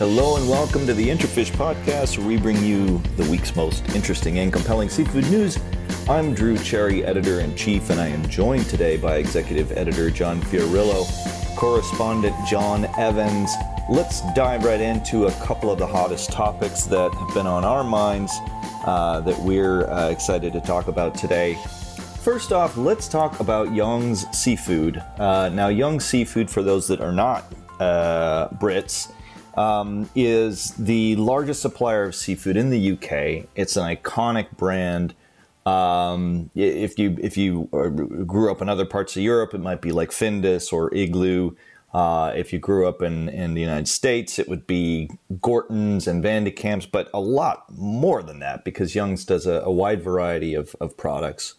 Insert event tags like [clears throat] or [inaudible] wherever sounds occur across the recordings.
Hello and welcome to the IntraFish Podcast, where we bring you the week's most interesting and compelling seafood news. I'm Drew Cherry, editor in chief, and I am joined today by executive editor John Fiorillo, correspondent John Evans. Let's dive right into a couple of the hottest topics that have been on our minds uh, that we're uh, excited to talk about today. First off, let's talk about Young's Seafood. Uh, now, Young's Seafood, for those that are not uh, Brits, um, is the largest supplier of seafood in the UK. It's an iconic brand. Um, if you if you grew up in other parts of Europe, it might be like Findus or Igloo. Uh, if you grew up in, in the United States, it would be Gorton's and Van de Kamp's, but a lot more than that because Young's does a, a wide variety of, of products,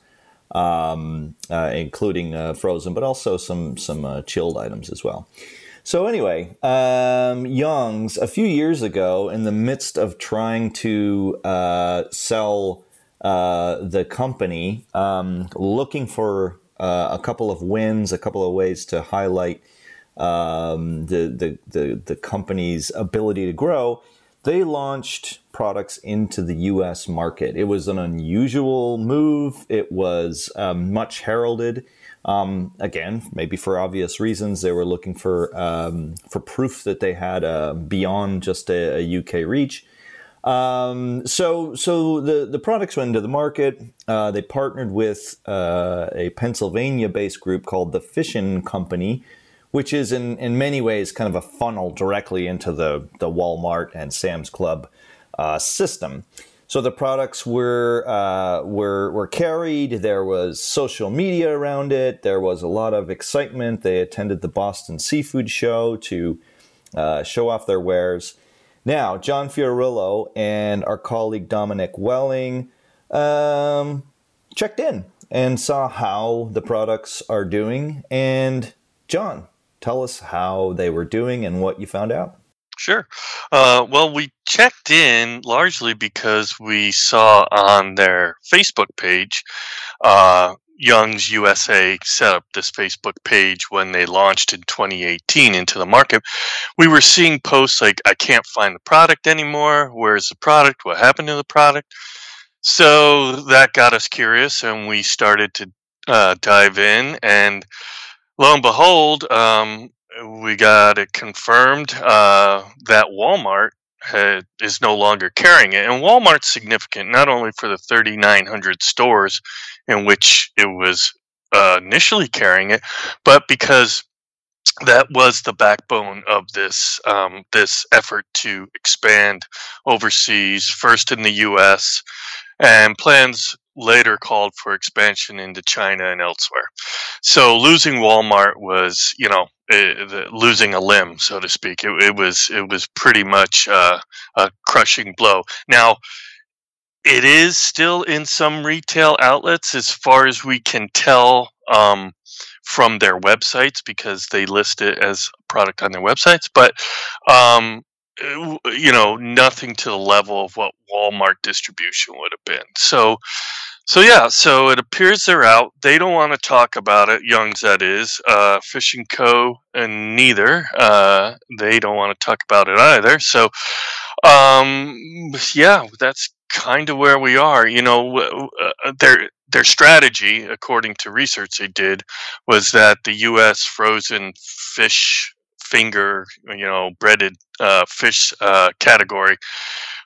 um, uh, including uh, frozen, but also some some uh, chilled items as well. So anyway, um, Young's a few years ago, in the midst of trying to uh, sell uh, the company, um, looking for uh, a couple of wins, a couple of ways to highlight um, the, the, the the company's ability to grow, they launched products into the U.S. market. It was an unusual move. It was um, much heralded. Um, again, maybe for obvious reasons, they were looking for um, for proof that they had uh, beyond just a, a UK reach. Um, so, so the the products went into the market. Uh, they partnered with uh, a Pennsylvania-based group called the Fishin' Company, which is in in many ways kind of a funnel directly into the the Walmart and Sam's Club uh, system. So the products were uh, were were carried. There was social media around it. There was a lot of excitement. They attended the Boston Seafood Show to uh, show off their wares. Now, John Fiorillo and our colleague Dominic Welling um, checked in and saw how the products are doing. And John, tell us how they were doing and what you found out. Sure. Uh, well, we checked in largely because we saw on their Facebook page, uh, Young's USA set up this Facebook page when they launched in 2018 into the market. We were seeing posts like, I can't find the product anymore. Where's the product? What happened to the product? So that got us curious and we started to uh, dive in. And lo and behold, um, we got it confirmed uh, that Walmart had, is no longer carrying it. And Walmart's significant not only for the 3,900 stores in which it was uh, initially carrying it, but because that was the backbone of this um, this effort to expand overseas, first in the U.S. and plans later called for expansion into China and elsewhere. So losing Walmart was, you know, it, losing a limb, so to speak. It, it was it was pretty much uh, a crushing blow. Now, it is still in some retail outlets, as far as we can tell um, from their websites, because they list it as a product on their websites. But um, you know, nothing to the level of what Walmart distribution would have been. So so yeah, so it appears they're out. They don't want to talk about it. Young's that is. Uh, Fishing Co. and neither. Uh, they don't want to talk about it either. So, um, yeah, that's kind of where we are. You know, uh, their their strategy, according to research they did, was that the U.S. frozen fish finger, you know, breaded uh, fish uh, category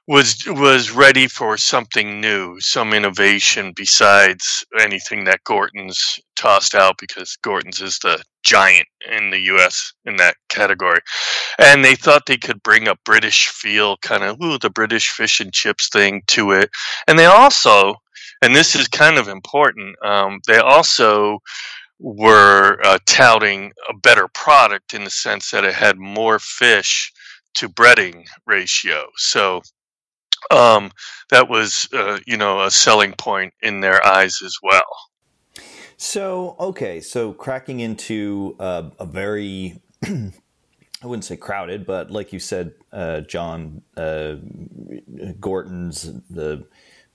was was ready for something new, some innovation besides anything that Gorton's tossed out because Gorton's is the giant in the U.S. in that category, and they thought they could bring a British feel, kind of ooh the British fish and chips thing to it, and they also, and this is kind of important, um, they also were uh, touting a better product in the sense that it had more fish to breading ratio. So um, that was uh, you know a selling point in their eyes as well. So okay, so cracking into uh, a very [clears throat] I wouldn't say crowded, but like you said, uh, John uh, Gorton's the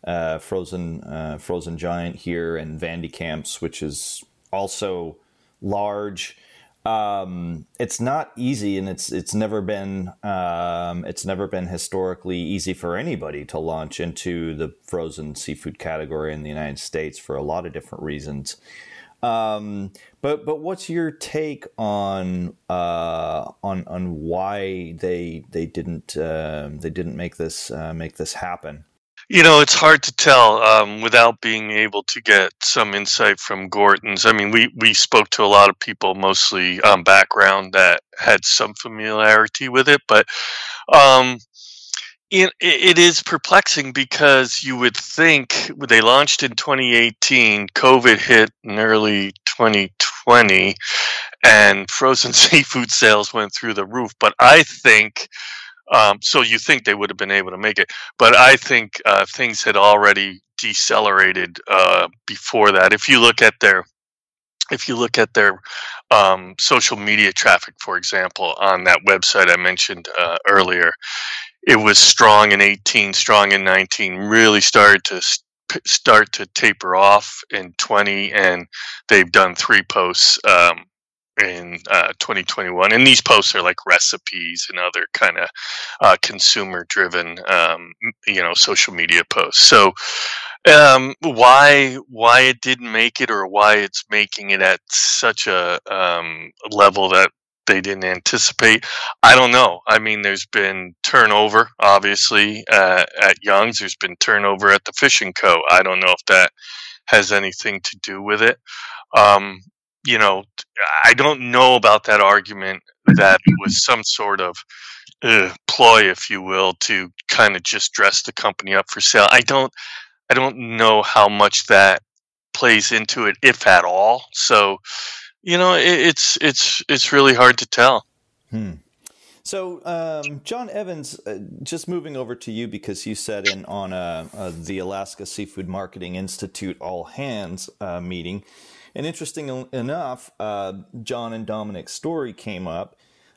uh, frozen uh, frozen giant here, and Van de Kamp's, which is also large. um, it's not easy, and it's it's never been um, it's never been historically easy for anybody to launch into the frozen seafood category in the United States for a lot of different reasons. Um, but but what's your take on uh, on on why they they didn't uh, they didn't make this uh, make this happen? You know, it's hard to tell um, without being able to get some insight from Gorton's. I mean, we, we spoke to a lot of people, mostly um, background, that had some familiarity with it, but um, it, it is perplexing because you would think they launched in 2018, COVID hit in early 2020, and frozen [laughs] seafood sales went through the roof. But I think um, so you think they would have been able to make it, but I think uh, things had already decelerated uh, before that. If you look at their if you look at their um, social media traffic, for example, on that website I mentioned uh, earlier, it was strong in 18, strong in 19, really started to start to taper off in 20, and they've done three posts um, in uh, 2021 and these posts are like recipes and other kind of uh, consumer driven um, you know social media posts. So um, why why it didn't make it or why it's making it at such a um, level that they didn't anticipate i don't know. I mean there's been turnover obviously uh, at young's. There's been turnover at the fishing co. I don't know if that has anything to do with it. Um, you know, I don't know about that argument that was some sort of uh, ploy, if you will, to kind of just dress the company up for sale. I don't, I don't know how much that plays into it, if at all. So, you know, it, it's it's it's really hard to tell. Hmm. So, um, John Evans, uh, just moving over to you because you said in on a, a, the Alaska Seafood Marketing Institute all hands uh, meeting and interesting enough, uh, John and Dominic's story came up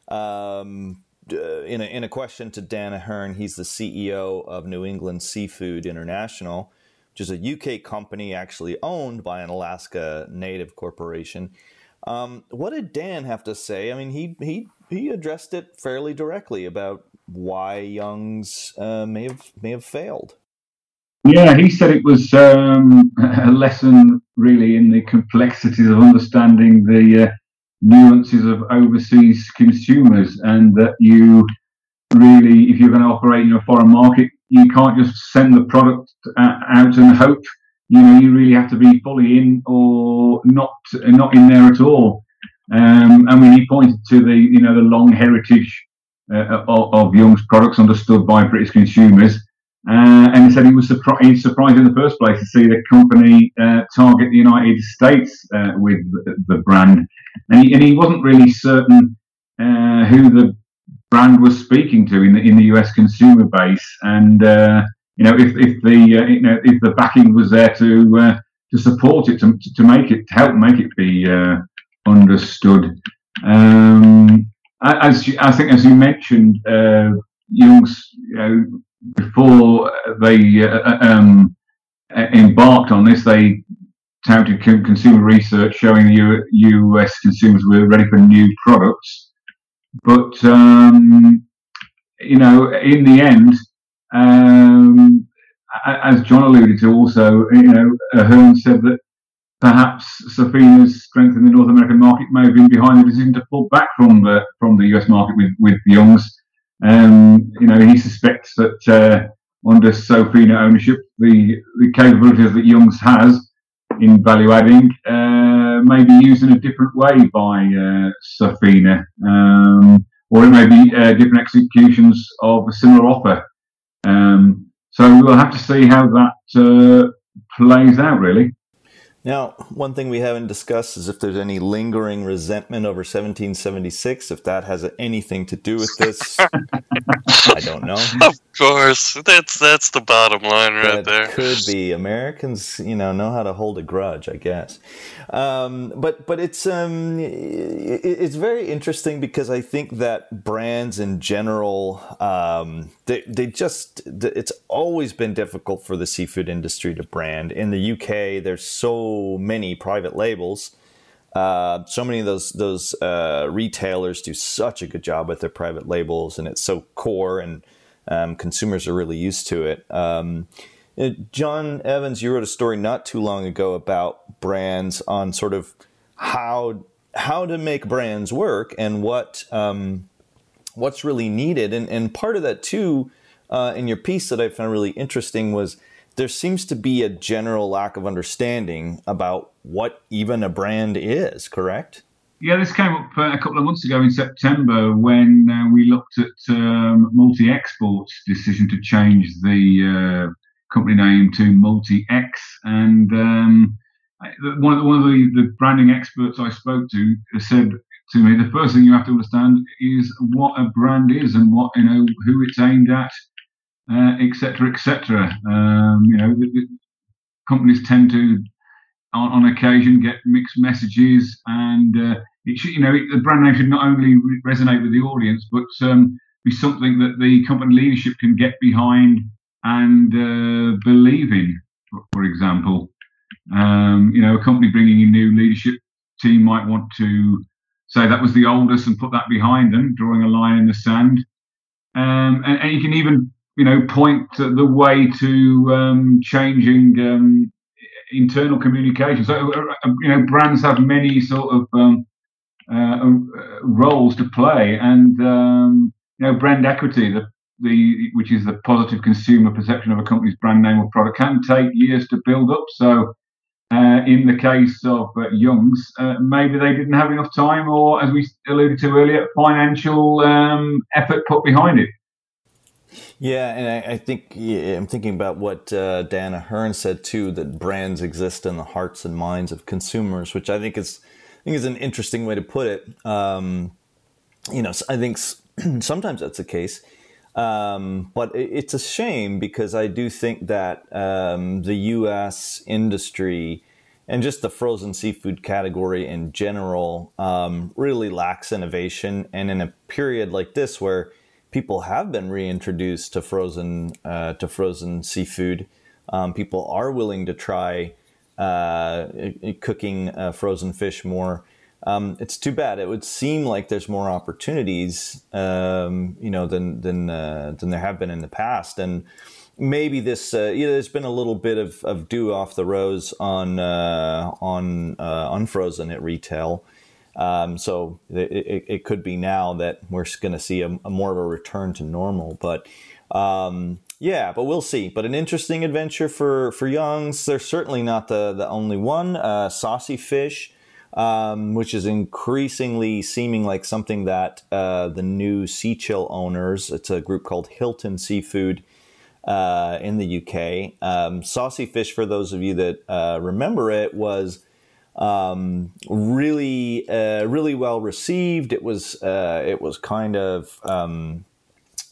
um, in, a, in a question to Dan Ahern. He's the CEO of New England Seafood International, which is a UK company actually owned by an Alaska native corporation. Um, what did Dan have to say? I mean, he he he addressed it fairly directly about why Young's uh, may have may have failed. Yeah, he said it was um, a lesson really in the complexities of understanding the uh, nuances of overseas consumers, and that you really, if you're going to operate in a foreign market, you can't just send the product out and hope. You know, you really have to be fully in or not not in there at all. Um, I mean, he pointed to the you know the long heritage uh, of, of Young's products understood by British consumers uh, and he said he was surprised, surprised in the first place to see the company uh, target the United States uh, with the, the, brand. And he, and he wasn't really certain uh, who the brand was speaking to in the, in the US consumer base. And, uh, you know, if, if the, you know, if the backing was there to, to support it, to, to make it, to help make it be understood. Um, as I think, as you mentioned, uh, Young's, you know, before they uh, uh, um, embarked on this, they touted consumer research showing the U.S. consumers were ready for new products. But um, you know, in the end, um, as John alluded to, also, you know, Ahern said that perhaps Sofina's strength in the North American market may have been behind the decision to pull back from the from the US market with with Young's. Um, you know, he suspects that uh, under Sofina ownership, the, the capabilities that Young's has in value adding uh, may be used in a different way by uh, Sofina, um, or it may be uh, different executions of a similar offer. Um, so we'll have to see how that uh, plays out, really. Now, one thing we haven't discussed is if there's any lingering resentment over 1776, if that has anything to do with this. [laughs] I don't know. Of course, that's that's the bottom line right that there. Could be Americans, you know, know how to hold a grudge, I guess. Um, but but it's um, it's very interesting because I think that brands in general, um, they they just it's always been difficult for the seafood industry to brand. In the UK, there's so many private labels. Uh, so many of those those uh, retailers do such a good job with their private labels, and it's so core, and um, consumers are really used to it. Um, uh, John Evans, you wrote a story not too long ago about brands on sort of how how to make brands work and what um, what's really needed, and and part of that too uh, in your piece that I found really interesting was there seems to be a general lack of understanding about what even a brand is, correct? Yeah, this came up uh, a couple of months ago in September when uh, we looked at um, Multi Export's decision to change the uh, company name to Multi X. And um, one of, the, one of the, the branding experts I spoke to said to me, the first thing you have to understand is what a brand is and what you know who it's aimed at, etc., uh, etc. Et um, you know, the, the companies tend to, on, on, occasion, get mixed messages, and uh, it should, you know, it, the brand name should not only re- resonate with the audience, but um, be something that the company leadership can get behind and uh, believe in. For, for example, um, you know, a company bringing in new leadership team might want to say that was the oldest and put that behind them, drawing a line in the sand. Um, and, and, you can even you know, point the way to um, changing um, internal communication. So, uh, uh, you know, brands have many sort of um, roles to play, and um, you know, brand equity, the the which is the positive consumer perception of a company's brand name or product, can take years to build up. So. Uh, in the case of uh, Young's, maybe they didn't have enough time, or as we alluded to earlier, financial um, effort put behind it. Yeah, and I, I think yeah, I'm thinking about what uh, Dan Ahern said too that brands exist in the hearts and minds of consumers, which I think is think is an interesting way to put it. Um, you know, I think [clears throat] sometimes that's the case, um, but it, it's a shame because I do think that um, the U.S. industry and just the frozen seafood category in general um, really lacks innovation, and in a period like this where people have been reintroduced to frozen uh, to frozen seafood. Um, people are willing to try uh, cooking uh, frozen fish more. Um, it's too bad. It would seem like there's more opportunities, um, you know, than than uh, than there have been in the past, and maybe this, uh, you know, there's been a little bit of, of dew off the rose on uh, on unfrozen at retail. Um, so it, it, it, could be now that we're going to see a, a, more of a return to normal. But um, yeah, but we'll see. But an interesting adventure for for Youngs. They're certainly not the the only one. Uh, saucy fish. Um, which is increasingly seeming like something that uh, the new Seachill owners, it's a group called Hilton Seafood uh, in the UK. Um, saucy fish, for those of you that uh, remember it, was um, really uh, really well received. It was uh, it was kind of um,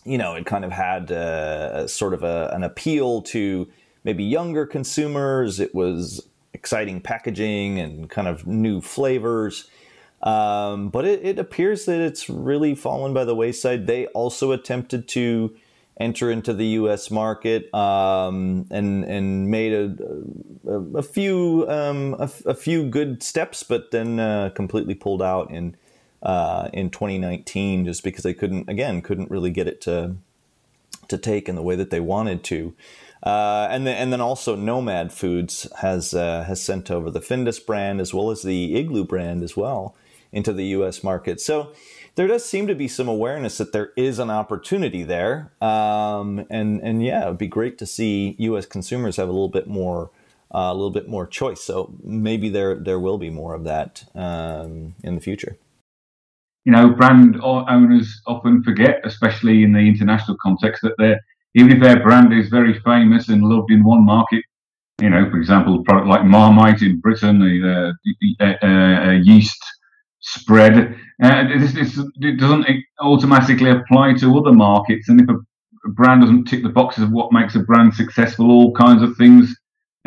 you know it kind of had uh, sort of a, an appeal to maybe younger consumers. It was exciting packaging and kind of new flavors. Um, but it, it, appears that it's really fallen by the wayside. They also attempted to enter into the U.S. market um, and and made a, a, a few um, a, a, few good steps, but then uh, completely pulled out in uh, in 2019 just because they couldn't again couldn't really get it to to take in the way that they wanted to. Uh, and then and then also Nomad Foods has uh, has sent over the Findus brand as well as the Igloo brand as well into the U.S. market. So there does seem to be some awareness that there is an opportunity there. Um, and and yeah, it'd be great to see U.S. consumers have a little bit more uh, a little bit more choice. So maybe there there will be more of that um, in the future. You know, brand owners often forget, especially in the international context, that they're even if their brand is very famous and loved in one market, you know, for example, a product like Marmite in Britain, the uh, uh, yeast spread. Uh, it doesn't automatically apply to other markets. And if a brand doesn't tick the boxes of what makes a brand successful, all kinds of things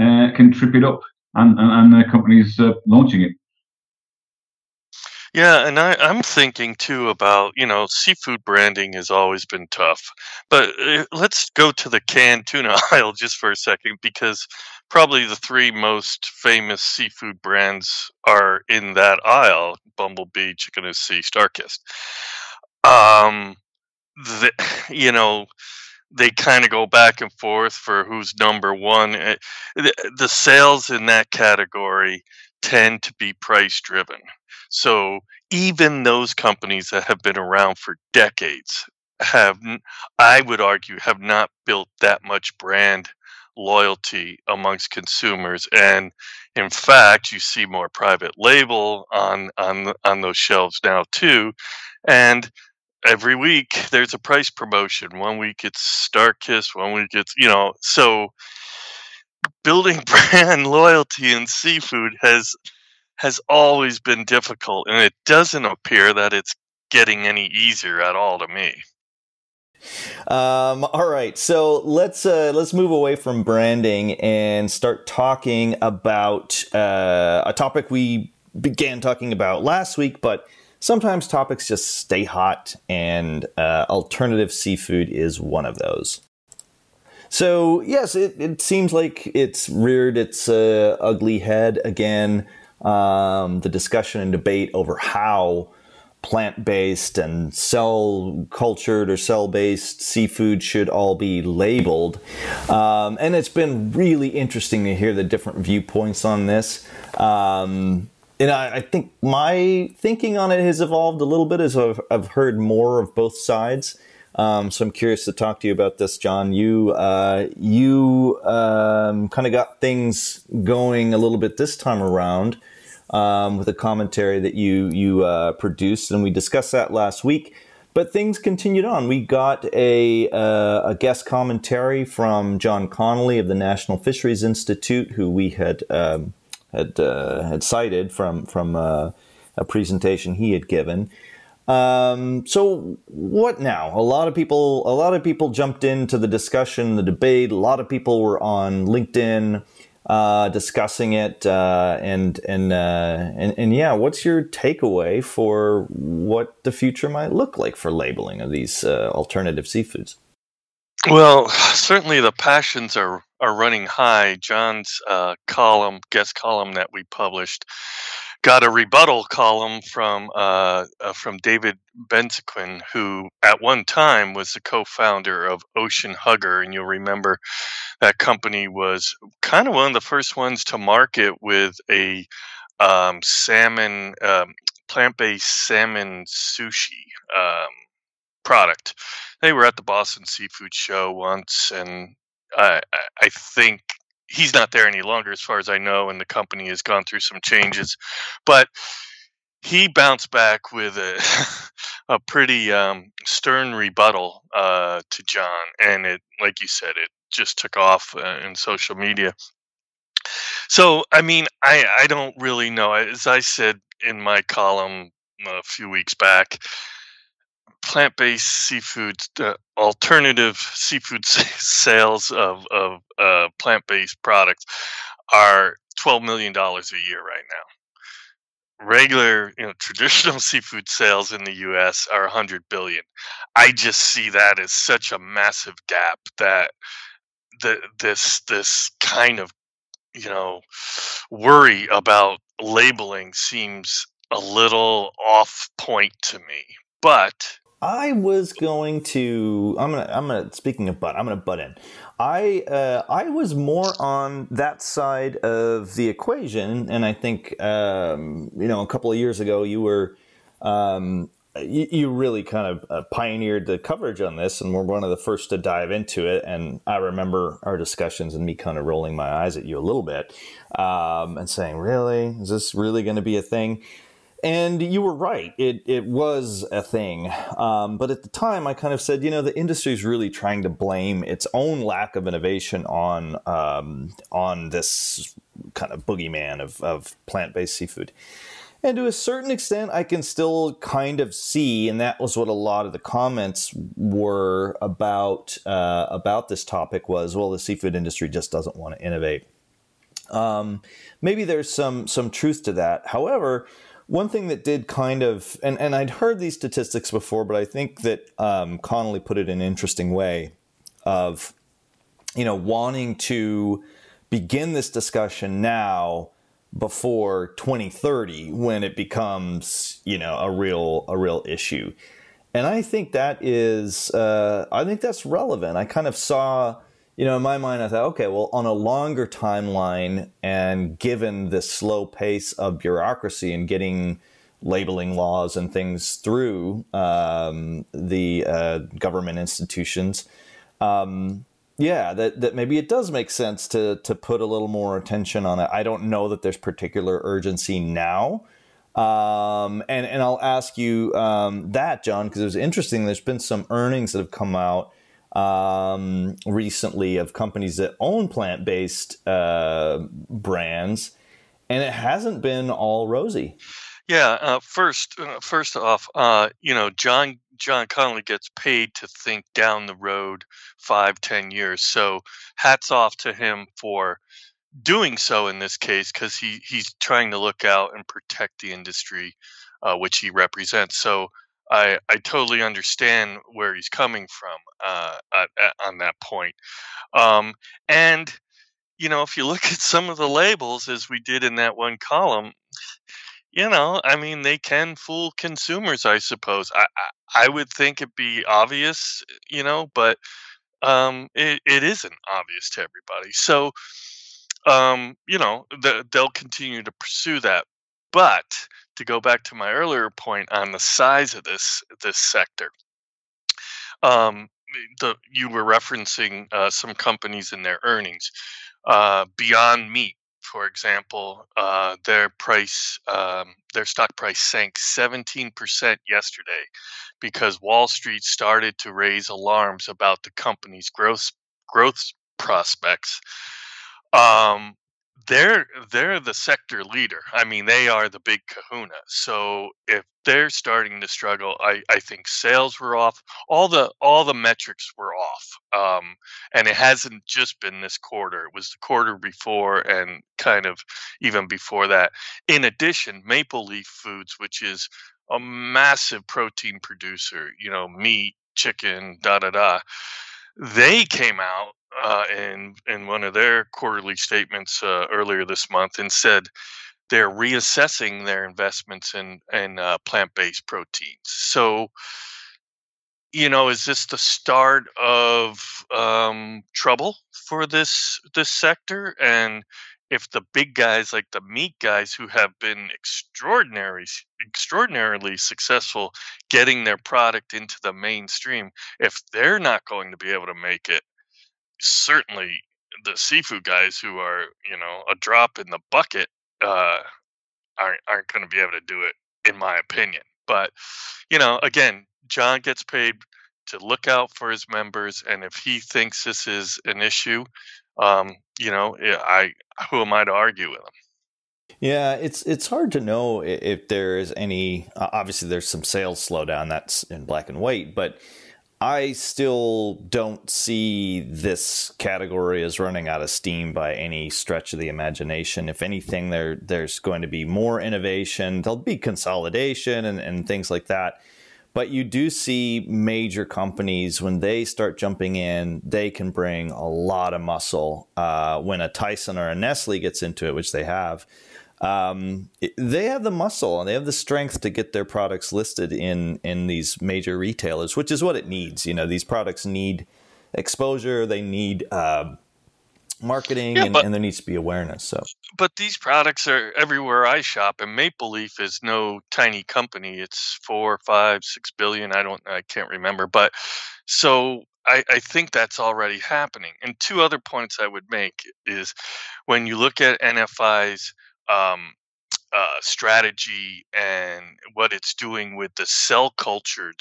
uh, can trip it up, and, and, and the company's uh, launching it. Yeah, and I, I'm thinking too about, you know, seafood branding has always been tough. But uh, let's go to the canned [laughs] tuna aisle just for a second because probably the three most famous seafood brands are in that aisle: Bumblebee, Chicken of Sea, Starkist. Um, the, [sighs] you know, they kind of go back and forth for who's number one. Eh, the sales in that category tend to be price driven. So even those companies that have been around for decades have, I would argue, have not built that much brand loyalty amongst consumers. And in fact, you see more private label on on on those shelves now too. And every week there's a price promotion. One week it's Starkist, one week it's you know so building [laughs] brand loyalty in seafood has has always been difficult and it doesn't appear that it's getting any easier at all to me. Um, all right, so let's uh, let's move away from branding and start talking about uh, a topic we began talking about last week, but sometimes topics just stay hot, and uh, alternative seafood is one of those. So, yes, it, it seems like it's reared its uh, ugly head again. Um, the discussion and debate over how plant based and cell cultured or cell based seafood should all be labeled. Um, and it's been really interesting to hear the different viewpoints on this. Um, and I, I, think my thinking on it has evolved a little bit as I've, I've heard more of both sides. Um, so I'm curious to talk to you about this, John. You uh, you um, kind of got things going a little bit this time around um, with a commentary that you you uh, produced, and we discussed that last week. But things continued on. We got a uh, a guest commentary from John Connolly of the National Fisheries Institute, who we had um, had uh, had cited from from uh, a presentation he had given. Um, so what now? A lot of people, a lot of people jumped into the discussion, the debate. A lot of people were on LinkedIn uh, discussing it, uh, and and, uh, and and yeah, what's your takeaway for what the future might look like for labeling of these uh, alternative seafoods? Well, certainly the passions are are running high. John's uh, column, guest column that we published, got a rebuttal column from uh, uh, from David Benzaquen, who at one time was the co-founder of Ocean Hugger, and you'll remember that company was kind of one of the first ones to market with a um, salmon, um, plant-based salmon sushi um, product. They were at the Boston Seafood Show once, and I, I think he's not there any longer, as far as I know, and the company has gone through some changes. But he bounced back with a [laughs] a pretty um, stern rebuttal uh, to John, and it, like you said, it just took off uh, in social media. So, I mean, I I don't really know. As I said in my column a few weeks back, plant-based seafood, uh, alternative seafood [laughs] sales of of uh, plant-based products are twelve million dollars a year right now. Regular, you know, [laughs] traditional seafood sales in the U.S. are 100 billion. I just see that as such a massive gap that the this this kind of you know worry about labeling seems a little off point to me. But I was going to. I'm gonna. I'm gonna. Speaking of butt, I'm gonna butt in. I uh, I was more on that side of the equation, and I think um, you know a couple of years ago you were um, you, you, really kind of uh, pioneered the coverage on this, and were one of the first to dive into it. And I remember our discussions and me kind of rolling my eyes at you a little bit um, and saying, "Really, is this really going to be a thing?" And you were right. It it was a thing. Um, but at the time, I kind of said, you know, the industry is really trying to blame its own lack of innovation on um, on this kind of boogeyman of, of plant based seafood. And to a certain extent, I can still kind of see, and that was what a lot of the comments were about uh, about this topic was, well, the seafood industry just doesn't want to innovate. Um, maybe there's some some truth to that. However, one thing that did kind of, and, and I'd heard these statistics before, but I think that um, Connolly put it in an interesting way of, you know, wanting to begin this discussion now before 2030 when it becomes you know a real a real issue. And i think that is uh, i think that's relevant. I kind of saw you know in my mind i thought okay well on a longer timeline and given the slow pace of bureaucracy and getting labeling laws and things through um, the uh, government institutions um, yeah, that, that maybe it does make sense to to put a little more attention on it. I don't know that there's particular urgency now. Um, and and I'll ask you um, that, John, because it was interesting. There's been some earnings that have come out um, recently of companies that own plant based uh, brands, and it hasn't been all rosy. Yeah. Uh, first, uh, first off, uh, you know, John John Connolly gets paid to think down the road five, ten years. So hats off to him for doing so in this case because he he's trying to look out and protect the industry uh, which he represents. So I I totally understand where he's coming from uh, at, at, on that point. Um, and you know, if you look [laughs] at some of the labels as we did in that one column, you know, I mean, they can fool consumers, I suppose. I I, I would think it'd be obvious, you know, but um, it, it isn't obvious to everybody. So, um, you know, the, they'll continue to pursue that. But to go back to my earlier point on the size of this this sector, um, the you were referencing uh, some companies and their earnings. Uh, Beyond Meat for example, uh, their price, um, their stock price sank 17% yesterday because Wall Street started to raise alarms about the company's growth growth prospects. Um, they're they're the sector leader. I mean, they are the big kahuna. So if they're starting to struggle, I, I think sales were off. All the all the metrics were off. Um, and it hasn't just been this quarter. It was the quarter before and kind of even before that. In addition, Maple Leaf Foods, which is a massive protein producer, you know, meat, chicken, da da da. They came out uh, in in one of their quarterly statements uh, earlier this month and said they're reassessing their investments in in uh, plant based proteins. So, you know, is this the start of um, trouble for this this sector? And if the big guys like the meat guys who have been extraordinary extraordinarily successful getting their product into the mainstream if they're not going to be able to make it certainly the seafood guys who are you know a drop in the bucket uh, aren't aren't going to be able to do it in my opinion. But you know, again, John gets paid to look out for his members, and if he thinks this is an issue, um, you know, I who am I to argue with him? Yeah, it's it's hard to know if there is any. Obviously, there's some sales slowdown that's in black and white, but I still don't see this category as running out of steam by any stretch of the imagination. If anything, there there's going to be more innovation. There'll be consolidation and, and things like that. But you do see major companies when they start jumping in, they can bring a lot of muscle. Uh, when a Tyson or a Nestle gets into it, which they have, um, they have the muscle and they have the strength to get their products listed in in these major retailers, which is what it needs. You know, these products need exposure, they need uh, marketing, yeah, and, but, and, there needs to be awareness. So, but these products are everywhere I shop, and Maple Leaf is no tiny company. It's four, five, six billion. I don't, I can't remember, but so I, I, think that's already happening. And two other points I would make is when you look at NFI's um, uh, strategy and what it's doing with the cell cultured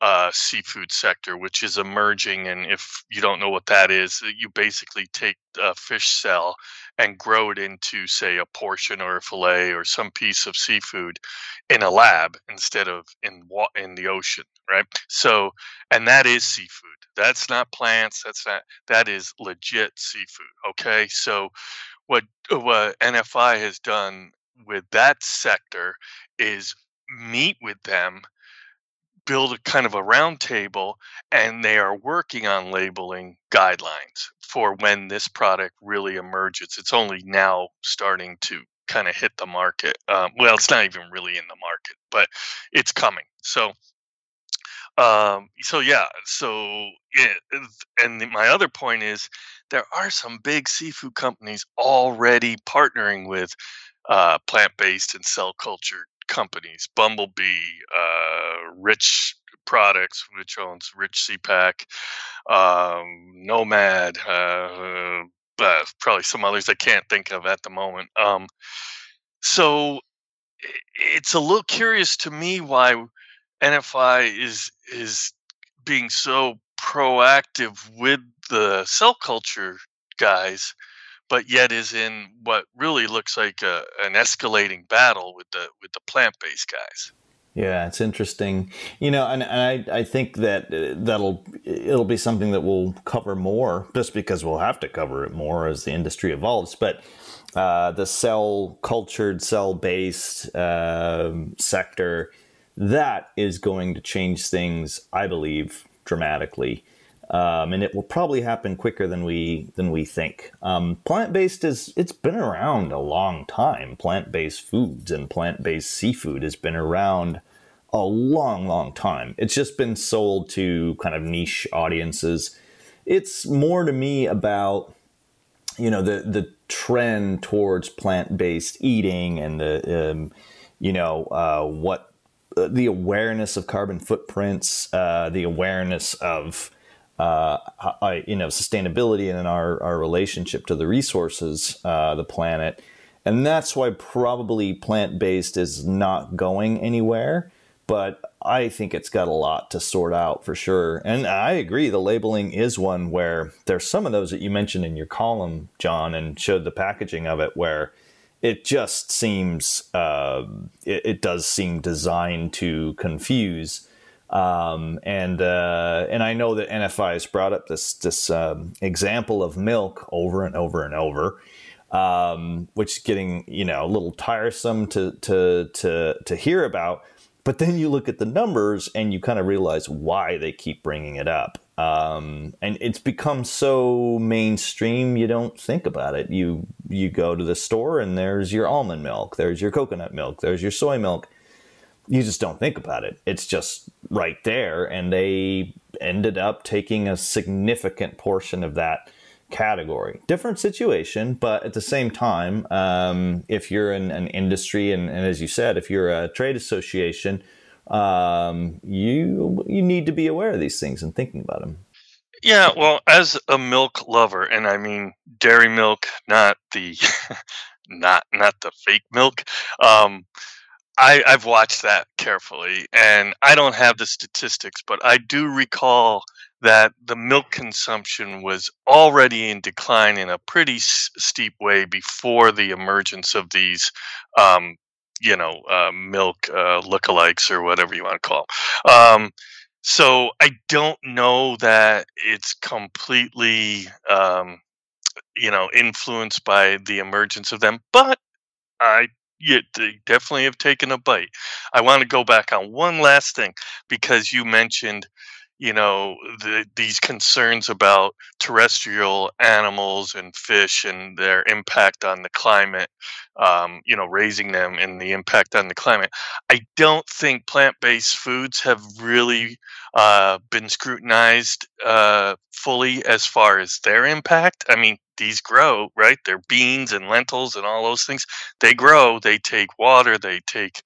uh, seafood sector, which is emerging. And if you don't know what that is, you basically take a fish cell and grow it into, say, a portion or a fillet or some piece of seafood in a lab instead of in wa- in the ocean, right? So, and that is seafood. That's not plants. That's not. That is legit seafood. Okay, so what what NFI has done with that sector is meet with them build a kind of a roundtable, and they are working on labeling guidelines for when this product really emerges. It's only now starting to kind of hit the market. Um, well, it's not even really in the market, but it's coming. So, um, so yeah, so yeah, and my other point is there are some big seafood companies already partnering with uh, plant-based and cell culture companies. Bumblebee, uh, Rich Products, which owns Rich SeaPak, um, Nomad, uh, uh, probably some others I can't think of at the moment. Um, so it's a little curious to me why NFI is is being so proactive with the cell culture guys, but yet is in what really looks like a, an escalating battle with the with the plant based guys. Yeah, it's interesting, you know, and, and I I think that uh, that'll it'll be something that we'll cover more, just because we'll have to cover it more as the industry evolves. But uh, the cell cultured, cell based uh, sector that is going to change things, I believe, dramatically. Um, and it will probably happen quicker than we than we think. Um, plant based is it's been around a long time. Plant based foods and plant based seafood has been around a long, long time. It's just been sold to kind of niche audiences. It's more to me about you know the the trend towards plant based eating and the um, you know uh, what the awareness of carbon footprints, uh, the awareness of uh, you know, sustainability and our, our relationship to the resources, uh, the planet. And that's why probably plant based is not going anywhere. But I think it's got a lot to sort out for sure. And I agree, the labeling is one where there's some of those that you mentioned in your column, John, and showed the packaging of it where it just seems, uh, it, it does seem designed to confuse um, and uh, and I know that NFI has brought up this this um, example of milk over and over and over, um, which is getting you know a little tiresome to to to to hear about. But then you look at the numbers and you kind of realize why they keep bringing it up. Um, and it's become so mainstream you don't think about it. You you go to the store and there's your almond milk, there's your coconut milk, there's your soy milk you just don't think about it. It's just right there. And they ended up taking a significant portion of that category. Different situation, but at the same time, um, if you're in an industry, and, and, as you said, if you're a trade association, um, you you need to be aware of these things and thinking about them. Yeah, well, as a milk lover, and I mean dairy milk, not the [laughs] not not the fake milk. Um, I, I've watched that carefully, and I don't have the statistics, but I do recall that the milk consumption was already in decline in a pretty s- steep way before the emergence of these, um, you know, uh, milk uh, lookalikes or whatever you want to call. Them. Um, so I don't know that it's completely, um, you know, influenced by the emergence of them, but I yeah, they definitely have taken a bite. I want to go back on one last thing because you mentioned, you know, the, these concerns about terrestrial animals and fish and their impact on the climate, um, you know, raising them and the impact on the climate. I don't think plant based foods have really uh, been scrutinized uh, fully as far as their impact. I mean, these grow, right? They're beans and lentils and all those things. They grow, they take water, they take,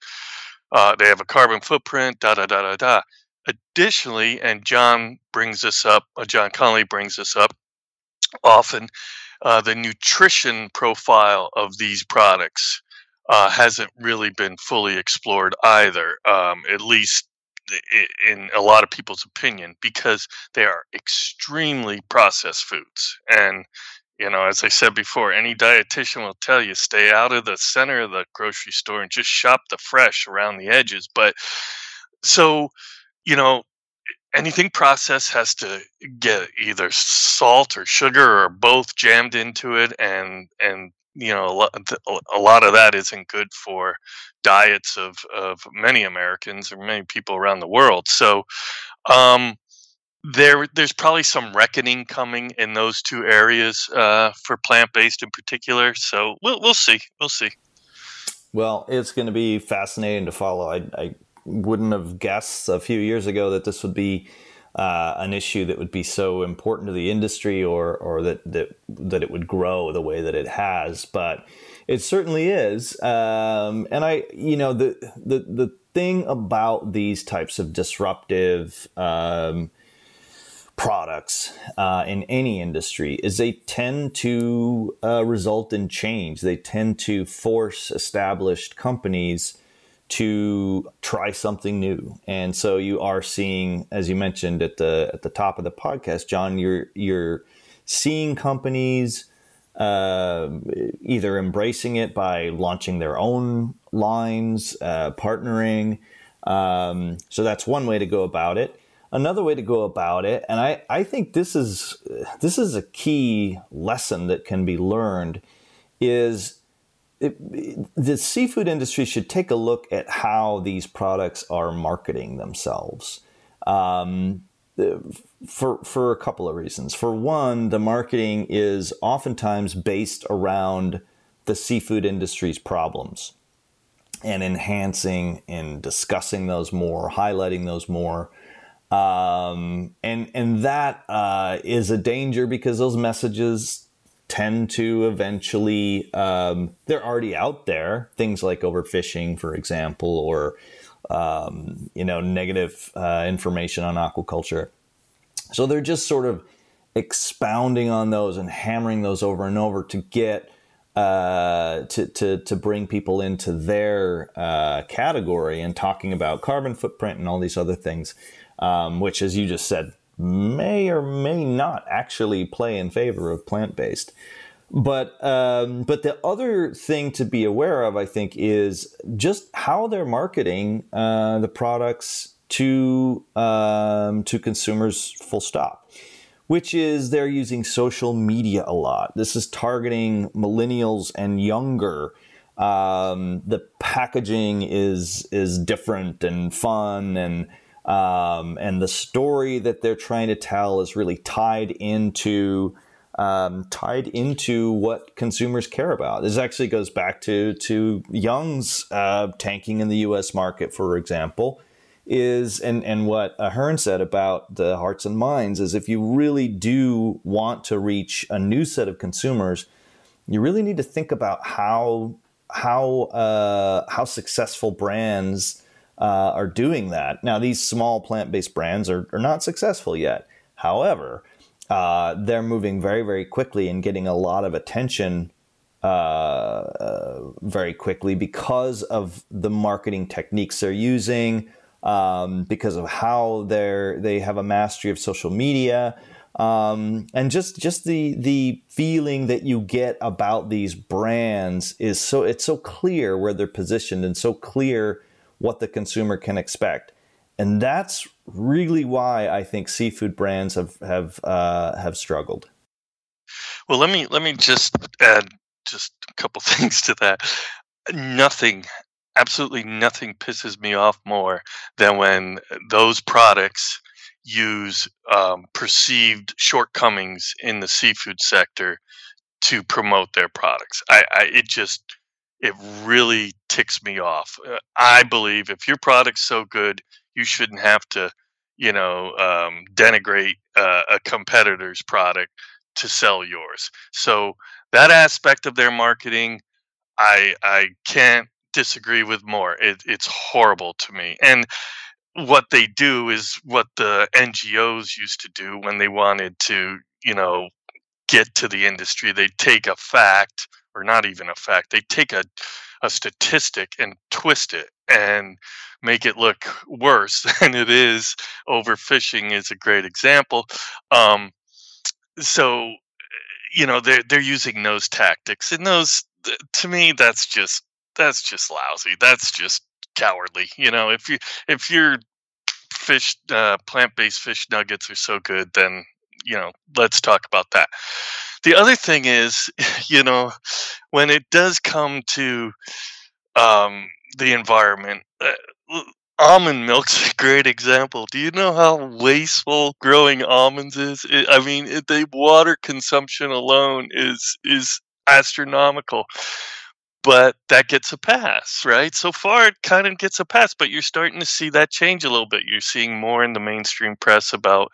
uh, they have a carbon footprint, da da da da da. Additionally, and John brings this up, uh, John Connolly brings this up often, uh, the nutrition profile of these products uh, hasn't really been fully explored either, um, at least in a lot of people's opinion, because they are extremely processed foods. And you know, as I said before, any dietitian will tell you stay out of the center of the grocery store and just shop the fresh around the edges. But so, you know, anything processed has to get either salt or sugar or both jammed into it and and you know a lot, a lot of that isn't good for diets of of many Americans or many people around the world. So um, there there's probably some reckoning coming in those two areas uh, for plant based in particular. So we'll we'll see we'll see. Well, it's going to be fascinating to follow. I, I wouldn't have guessed a few years ago that this would be uh, an issue that would be so important to the industry or or that that that it would grow the way that it has but it certainly is. Um, and I you know the the the thing about these types of disruptive um, products uh, in any industry is they tend to uh, result in change. They tend to force established companies to try something new. And so you are seeing, as you mentioned at the at the top of the podcast, John, you're you're seeing companies uh, either embracing it by launching their own lines, uh, partnering. Um, so that's one way to go about it. Another way to go about it, and I, I think this is this is a key lesson that can be learned, is it, the seafood industry should take a look at how these products are marketing themselves. Um, for for a couple of reasons. For one, the marketing is oftentimes based around the seafood industry's problems and enhancing and discussing those more, highlighting those more. Um, and and that uh, is a danger because those messages tend to eventually um, they're already out there. Things like overfishing for example or um, you know negative uh, information on aquaculture. So they're just sort of expounding on those and hammering those over and over to get uh, to, to, to bring people into their uh, category and talking about carbon footprint and all these other things, um, which, as you just said, may or may not actually play in favor of plant based. But um, but the other thing to be aware of, I think, is just how they're marketing uh, the products to um, to consumers. Full stop. Which is they're using social media a lot. This is targeting millennials and younger. Um, the packaging is is different and fun and um, and the story that they're trying to tell is really tied into um, tied into what consumers care about. This actually goes back to to Young's uh, tanking in the U.S. market, for example, is and and what Ahern said about the hearts and minds is if you really do want to reach a new set of consumers, you really need to think about how how uh, how successful brands uh, are doing that. Now, these small plant based brands are, are not successful yet. However, uh, they're moving very, very quickly and getting a lot of attention uh, uh very quickly because of the marketing techniques they're using, um, because of how they're they have a mastery of social media. Um, and just just the the feeling that you get about these brands is so it's so clear where they're positioned and so clear what the consumer can expect. And that's really why I think seafood brands have have uh, have struggled. Well, let me let me just add just a couple [laughs] things to that. Nothing, absolutely nothing, pisses me off more than when those products use um, perceived shortcomings in the seafood sector to promote their products. I, I it just it really ticks me off. Uh, I believe if your product's so good, you shouldn't have to, you know, um, denigrate uh, a competitor's product to sell yours. So that aspect of their marketing, I I can't disagree with more. It, it's horrible to me. And what they do is what the NGOs used to do when they wanted to, you know, get to the industry. They take a fact or not even a fact. They take a a statistic and twist it and make it look worse [laughs] than it is. Overfishing is a great example. Um, so, you know, they're they're using those tactics, and those to me, that's just that's just lousy. That's just cowardly. You know, if you if your fish uh, plant based fish nuggets are so good, then you know, let's talk about that. The other thing is, [laughs] you know, when it does come to um, the environment, uh, almond milk's [laughs] a great example. Do you know how wasteful growing almonds is? It, I mean, it, the water consumption alone is is astronomical. But that gets a pass, right? So far, it kind of gets a pass, but you're starting to see that change a little bit. You're seeing more in the mainstream press about,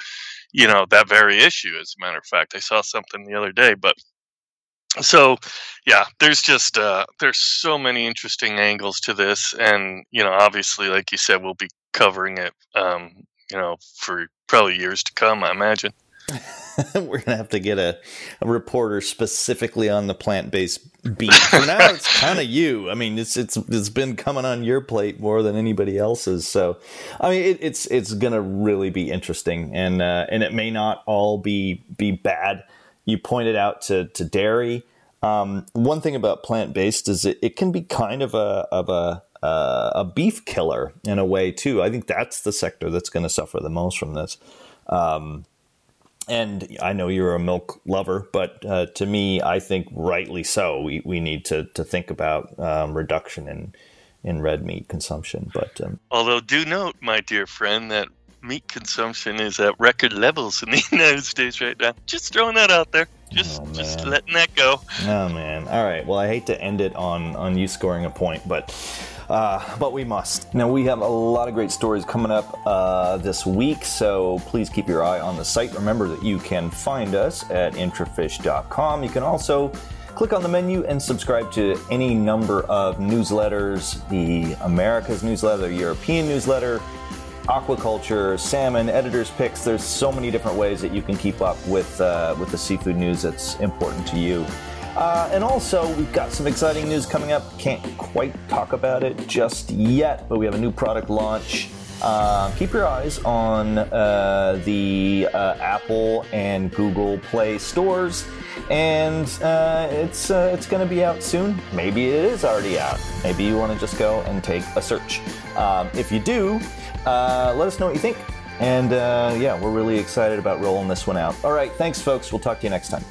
you know, that very issue. As a matter of fact, I saw something the other day, but so yeah there's just uh there's so many interesting angles to this and you know obviously like you said we'll be covering it um you know for probably years to come i imagine [laughs] we're gonna have to get a, a reporter specifically on the plant-based beef for now it's [laughs] kind of you i mean it's it's it's been coming on your plate more than anybody else's so i mean it, it's it's gonna really be interesting and uh and it may not all be be bad you pointed out to to dairy. Um, one thing about plant based is it, it can be kind of a of a uh, a beef killer in a way too. I think that's the sector that's going to suffer the most from this. Um, and I know you're a milk lover, but uh, to me, I think rightly so. We we need to to think about um, reduction in in red meat consumption. But um, although do note, my dear friend, that meat consumption is at record levels in the [laughs] United States right now. Just throwing that out there. Just, oh, just letting that go. Oh man! All right. Well, I hate to end it on on you scoring a point, but uh, but we must. Now we have a lot of great stories coming up uh, this week, so please keep your eye on the site. Remember that you can find us at intrafish.com. You can also click on the menu and subscribe to any number of newsletters: the America's newsletter, European newsletter aquaculture, salmon, editors picks. There's so many different ways that you can keep up with uh, with the seafood news that's important to you. Uh, and also, we've got some exciting news coming up. Can't quite talk about it just yet, but we have a new product launch. Uh, keep your eyes on uh, the uh, Apple and Google Play stores, and uh, it's uh, it's going to be out soon. Maybe it is already out. Maybe you want to just go and take a search. Um, if you do, let us know what you think. And yeah, we're really excited about rolling this one out. All right, thanks, folks. We'll talk to you next time.